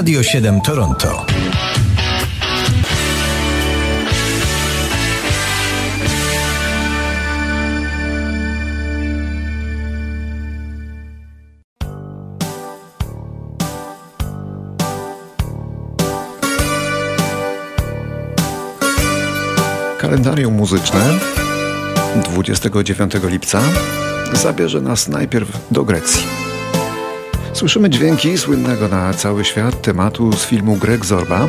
Radio 7 Toronto. Kalendarium muzyczne 29 lipca zabierze nas najpierw do Grecji. Słyszymy dźwięki słynnego na cały świat tematu z filmu Greg Zorba,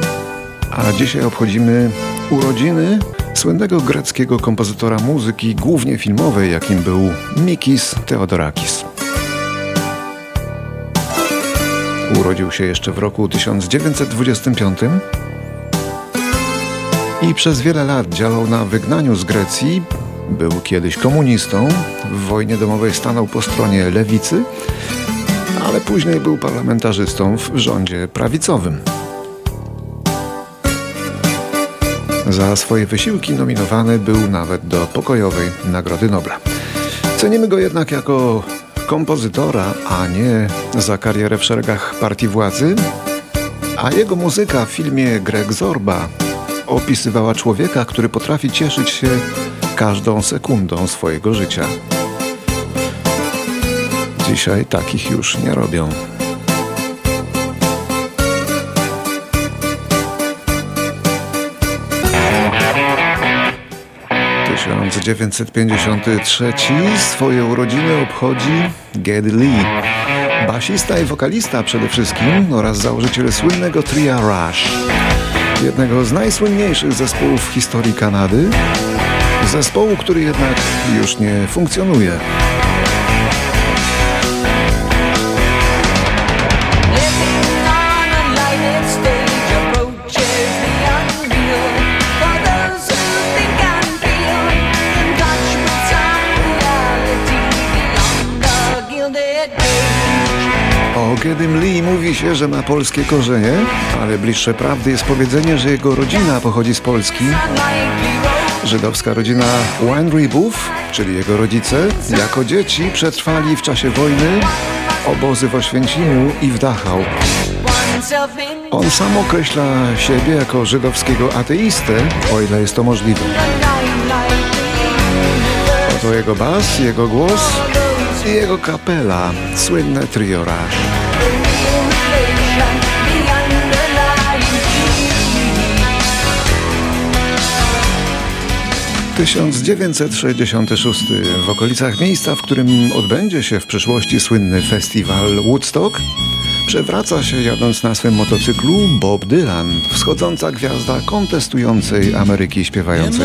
a dzisiaj obchodzimy urodziny słynnego greckiego kompozytora muzyki, głównie filmowej, jakim był Mikis Theodorakis. Urodził się jeszcze w roku 1925 i przez wiele lat działał na wygnaniu z Grecji. Był kiedyś komunistą, w wojnie domowej stanął po stronie lewicy, ale później był parlamentarzystą w rządzie prawicowym. Za swoje wysiłki nominowany był nawet do pokojowej Nagrody Nobla. Cenimy go jednak jako kompozytora, a nie za karierę w szeregach partii władzy, a jego muzyka w filmie Greg Zorba opisywała człowieka, który potrafi cieszyć się każdą sekundą swojego życia. Dzisiaj takich już nie robią. Tysiąc dziewięćset pięćdziesiąty trzeci swoje urodziny obchodzi Geddy Lee, basista i wokalista przede wszystkim oraz założyciel słynnego tria Rush jednego z najsłynniejszych zespołów w historii Kanady, zespołu, który jednak już nie funkcjonuje. O Gedym Lee mówi się, że ma polskie korzenie, ale bliższe prawdy jest powiedzenie, że jego rodzina pochodzi z Polski. Żydowska rodzina Weinrybów, czyli jego rodzice, jako dzieci przetrwali w czasie wojny obozy w Oświęcimiu i w Dachau. On sam określa siebie jako żydowskiego ateistę, o ile jest to możliwe. Oto jego bas, jego głos i jego kapela, słynne trio Rush. 1966 w okolicach miejsca, w którym odbędzie się w przyszłości słynny festiwal Woodstock, przewraca się jadąc na swym motocyklu Bob Dylan, wschodząca gwiazda kontestującej Ameryki śpiewającej.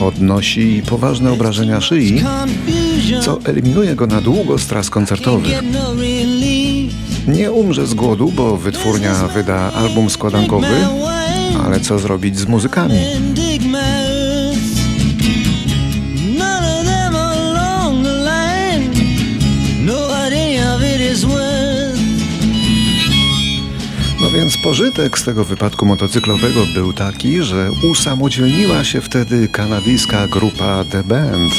Odnosi poważne obrażenia szyi, co eliminuje go na długo z tras koncertowych. Nie umrze z głodu, bo wytwórnia wyda album składankowy, ale co zrobić z muzykami? No więc pożytek z tego wypadku motocyklowego był taki, że usamodzielniła się wtedy kanadyjska grupa The Band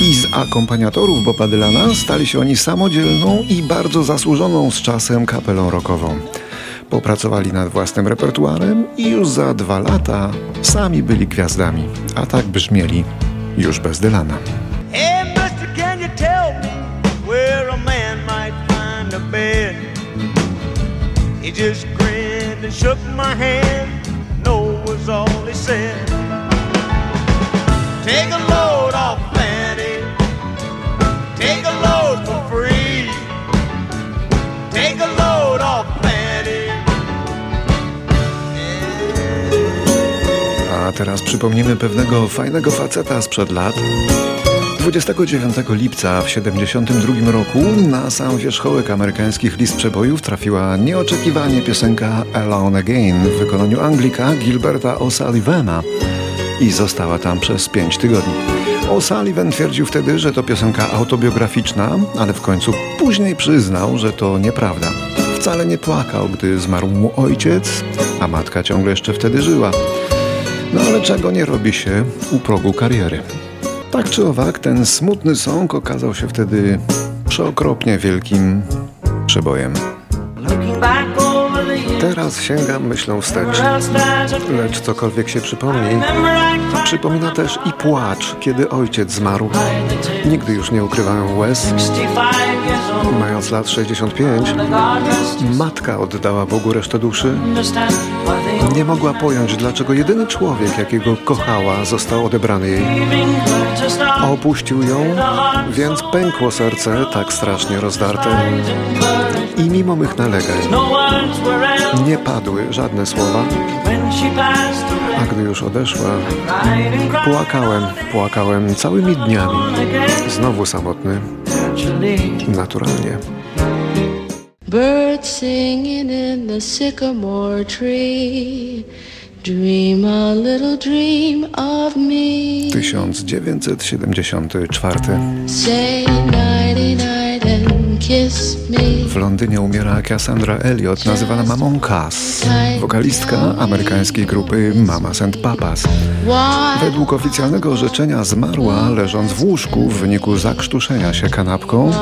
i z akompaniatorów Boba Dylana stali się oni samodzielną i bardzo zasłużoną z czasem kapelą rockową. Popracowali nad własnym repertuarem i już za dwa lata sami byli gwiazdami, a tak brzmieli już bez Dylana. He just grinned and shook my hand, no was all he said. Take a load teraz przypomnimy pewnego fajnego faceta sprzed lat. 29 lipca w 72 roku na sam wierzchołek amerykańskich list przebojów trafiła nieoczekiwanie piosenka Alone Again w wykonaniu Anglika Gilberta O'Sullivana i została tam przez 5 tygodni. O'Sullivan twierdził wtedy, że to piosenka autobiograficzna, ale w końcu później przyznał, że to nieprawda. Wcale nie płakał, gdy zmarł mu ojciec, a matka ciągle jeszcze wtedy żyła. No ale czego nie robi się u progu kariery. Tak czy owak, ten smutny song okazał się wtedy przeokropnie wielkim przebojem. Teraz sięgam myślą wstecz, lecz cokolwiek się przypomni, przypomina też i płacz, kiedy ojciec zmarł. Nigdy już nie ukrywałem łez. Mając lat 65, matka oddała Bogu resztę duszy. Nie mogła pojąć, dlaczego jedyny człowiek, jakiego kochała, został odebrany jej. Opuścił ją, więc pękło serce tak strasznie rozdarte. I mimo mych nalegań nie padły żadne słowa. A gdy już odeszła, płakałem, płakałem całymi dniami. Znowu samotny. Naturalnie. Birds singing in the sycamore tree. Dream a little dream of me. 1974. w Londynie umiera Cassandra Elliot, nazywana mamą Cass, wokalistka amerykańskiej grupy Mamas and Papas. Według oficjalnego orzeczenia zmarła leżąc w łóżku w wyniku zakrztuszenia się kanapką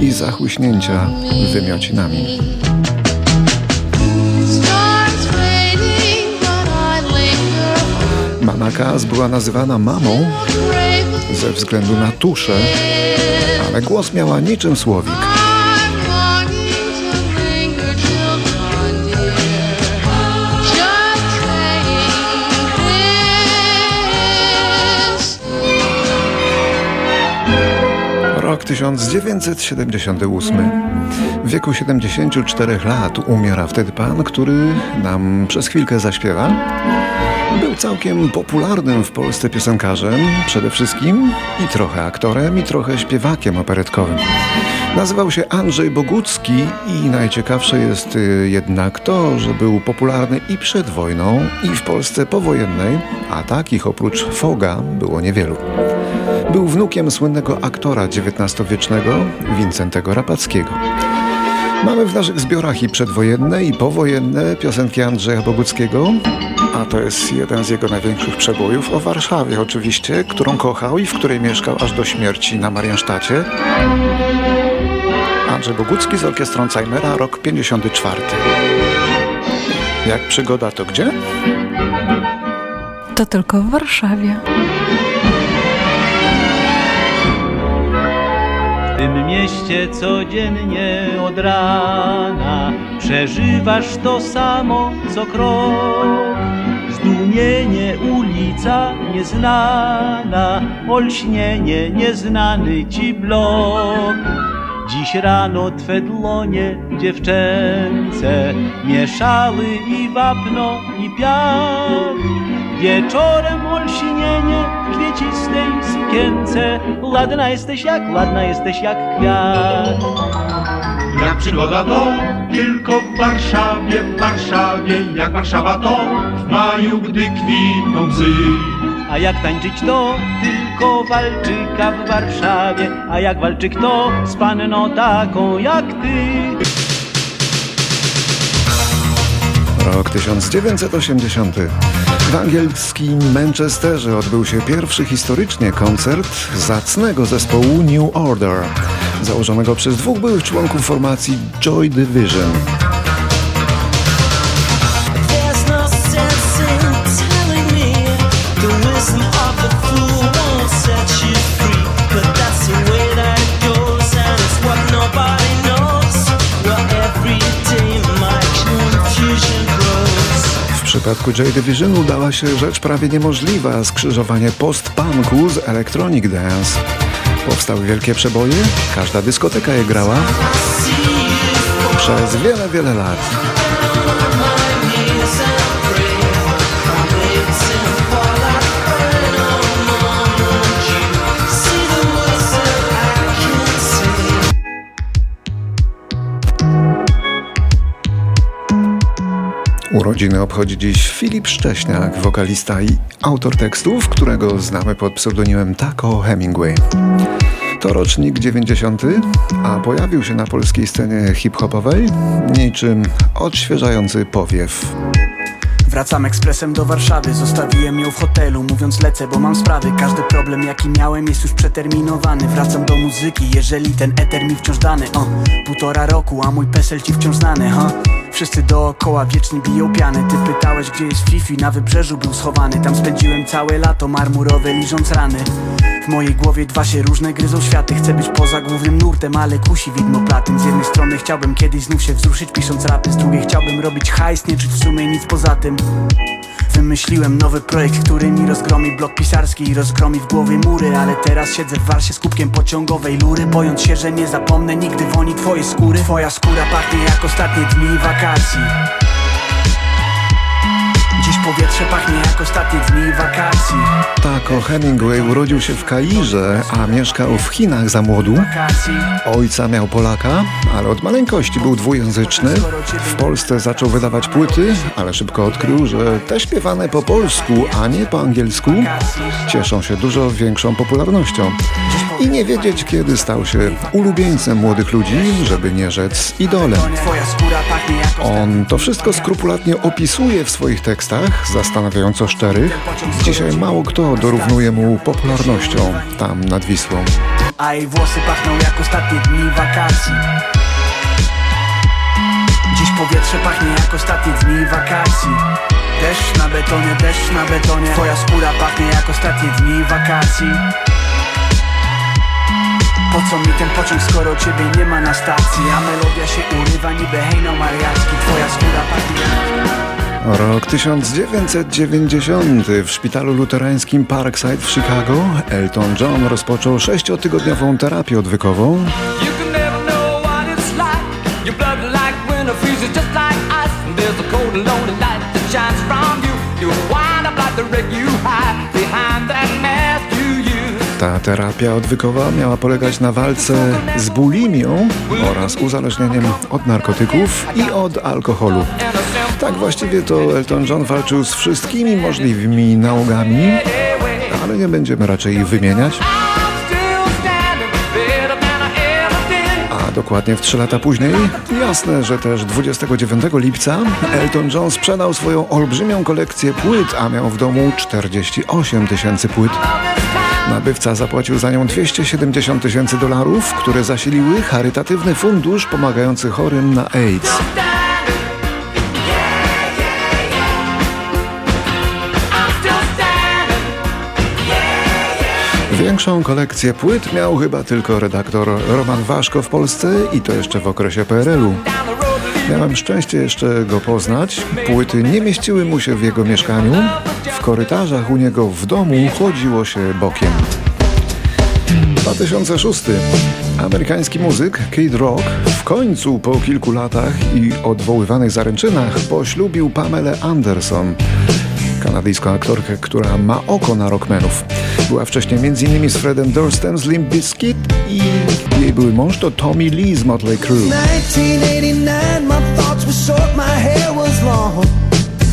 i zachłyśnięcia wymiocinami. Mama Cass była nazywana mamą ze względu na tuszę, ale głos miała niczym słowik. Rok 1978. W wieku 74 lat umiera wtedy pan, który nam przez chwilkę zaśpiewa. Był całkiem popularnym w Polsce piosenkarzem, przede wszystkim i trochę aktorem, i trochę śpiewakiem operetkowym. Nazywał się Andrzej Bogucki i najciekawsze jest y, jednak to, że był popularny i przed wojną, i w Polsce powojennej, a takich oprócz Foga było niewielu. Był wnukiem słynnego aktora XIX-wiecznego Wincentego Rapackiego. Mamy w naszych zbiorach i przedwojenne, i powojenne piosenki Andrzeja Boguckiego, a to jest jeden z jego największych przebojów o Warszawie oczywiście, którą kochał i w której mieszkał aż do śmierci na Mariansztacie. Andrzej Bogucki z orkiestrą Cajmera, rok 54. Jak przygoda to gdzie? To tylko w Warszawie. Mieście codziennie od rana przeżywasz to samo co krok. Zdumienie ulica nieznana, olśnienie nieznany ci blok. Dziś rano twe dłonie dziewczęce mieszały i wapno i piach. Wieczorem olśnienie w kwiecistej sukience. Ładna jesteś jak, ładna jesteś jak kwiat. Jak przygoda to tylko w Warszawie, w Warszawie Jak Warszawa to w maju, gdy kwitną bzy. A jak tańczyć to tylko walczyka w Warszawie? A jak walczyk to z panną taką jak ty Rok 1980. W angielskim Manchesterze odbył się pierwszy historycznie koncert zacnego zespołu New Order, założonego przez dwóch byłych członków formacji Joy Division. Przypadku Joy Division udała się rzecz prawie niemożliwa skrzyżowanie post-punku z electronic dance. Powstały wielkie przeboje, każda dyskoteka je grała przez wiele, wiele lat. Urodziny obchodzi dziś Filip Szcześniak, wokalista i autor tekstów, którego znamy pod pseudonimem Taco Hemingway. To rocznik 90, a pojawił się na polskiej scenie hip-hopowej niczym odświeżający powiew. Wracam ekspresem do Warszawy Zostawiłem ją w hotelu Mówiąc lecę, bo mam sprawy Każdy problem jaki miałem jest już przeterminowany Wracam do muzyki, jeżeli ten eter mi wciąż dany o, Półtora roku, a mój pesel ci wciąż znany ha? Wszyscy dookoła wiecznie biją piany. Ty pytałeś gdzie jest Fifi, na wybrzeżu był schowany. Tam spędziłem całe lato marmurowe liżąc rany. W mojej głowie dwa się różne gryzą światy. Chcę być poza głównym nurtem, ale kusi widmo platyn. Z jednej strony chciałbym kiedyś znów się wzruszyć pisząc rapy. Z drugiej chciałbym robić hajs, nie czuć w sumie nic poza tym Wymyśliłem nowy projekt, który mi rozgromi blok pisarski i rozgromi w głowie mury Ale teraz siedzę w warsie z kubkiem pociągowej lury Bojąc się, że nie zapomnę nigdy woni twojej skóry. Twoja skóra pachnie jak ostatnie dni wakacji Dziś powietrze pachnie jak ostatnie dni wakacji Taco Hemingway urodził się w Kairze, a mieszkał w Chinach za młodu. Ojca miał Polaka, ale od maleńkości był dwujęzyczny. W Polsce zaczął wydawać płyty, ale szybko odkrył, że te śpiewane po polsku, a nie po angielsku, cieszą się dużo większą popularnością. I nie wiedzieć, kiedy stał się ulubieńcem młodych ludzi, żeby nie rzec idolem. On to wszystko skrupulatnie opisuje w swoich tekstach, zastanawiająco szczerych. Dzisiaj mało kto dorównuje mu popularnością tam nad Wisłą. A jej włosy pachną jak ostatnie dni wakacji Dziś powietrze pachnie jak ostatnie dni wakacji Deszcz na betonie, deszcz na betonie Twoja skóra pachnie jak ostatnie dni wakacji Po co mi ten pociąg, skoro ciebie nie ma na stacji? A melodia się urywa niby hejno mariacki Twoja skóra pachnie Rok 1990 w szpitalu luterańskim Parkside w Chicago Elton John rozpoczął sześciotygodniową terapię odwykową. Terapia odwykowa miała polegać na walce z bulimią oraz uzależnieniem od narkotyków i od alkoholu. Tak właściwie to Elton John walczył z wszystkimi możliwymi nałogami, ale nie będziemy raczej ich wymieniać. Dokładnie w trzy lata później, jasne, że też 29 lipca Elton John sprzedał swoją olbrzymią kolekcję płyt, a miał w domu 48 tysięcy płyt. Nabywca zapłacił za nią 270 tysięcy dolarów, które zasiliły charytatywny fundusz pomagający chorym na AIDS. Większą kolekcję płyt miał chyba tylko redaktor Roman Waszko w Polsce i to jeszcze w okresie PRL-u. Miałem szczęście jeszcze go poznać. Płyty nie mieściły mu się w jego mieszkaniu. W korytarzach u niego w domu chodziło się bokiem. 2006. Amerykański muzyk Kid Rock w końcu po kilku latach i odwoływanych zaręczynach poślubił Pamelę Anderson, kanadyjską aktorkę, która ma oko na rockmenów. Była wcześniej m.in. z Fredem Durstem z Limp Bizkit i jej były mąż to Tommy Lee z Motley Crue. 1989, my thoughts were short, my hair was long.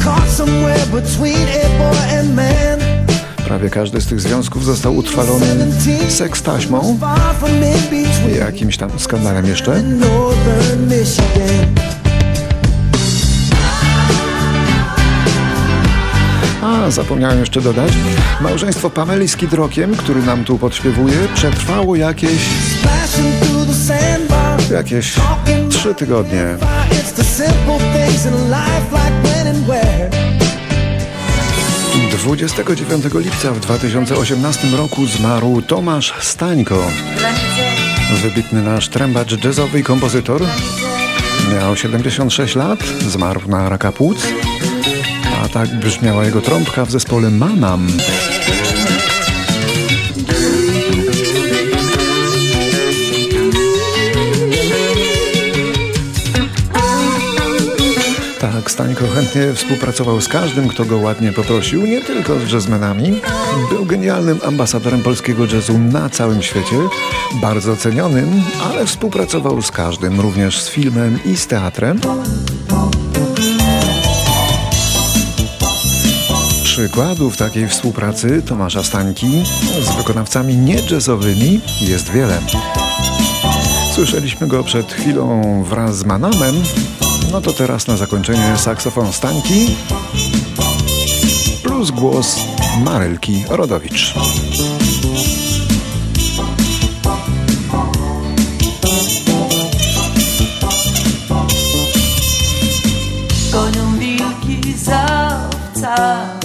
Caught somewhere between a boy and man. Prawie każdy z tych związków został utrwalony seks taśmą jakimś tam skandalem jeszcze. A, zapomniałem jeszcze dodać, małżeństwo Pameli z Kid Rockiem, który nam tu podśpiewuje, przetrwało jakieś, jakieś trzy tygodnie. Where. 29 lipca w 2018 roku zmarł Tomasz Stańko. Wybitny nasz trębacz jazzowy i kompozytor. Miał 76 lat, zmarł na raka płuc. Tak brzmiała jego trąbka w zespole Manam. Tak, Stańko chętnie współpracował z każdym, kto go ładnie poprosił, nie tylko z jazzmenami. Był genialnym ambasadorem polskiego jazzu na całym świecie, bardzo cenionym, ale współpracował z każdym, również z filmem i z teatrem. Przykładów takiej współpracy Tomasza Stańki z wykonawcami nie jazzowymi jest wiele. Słyszeliśmy go przed chwilą wraz z Manamem, no to teraz na zakończenie saksofon Stańki Plus głos Marylki Rodowicz. Gonią wilki za owcami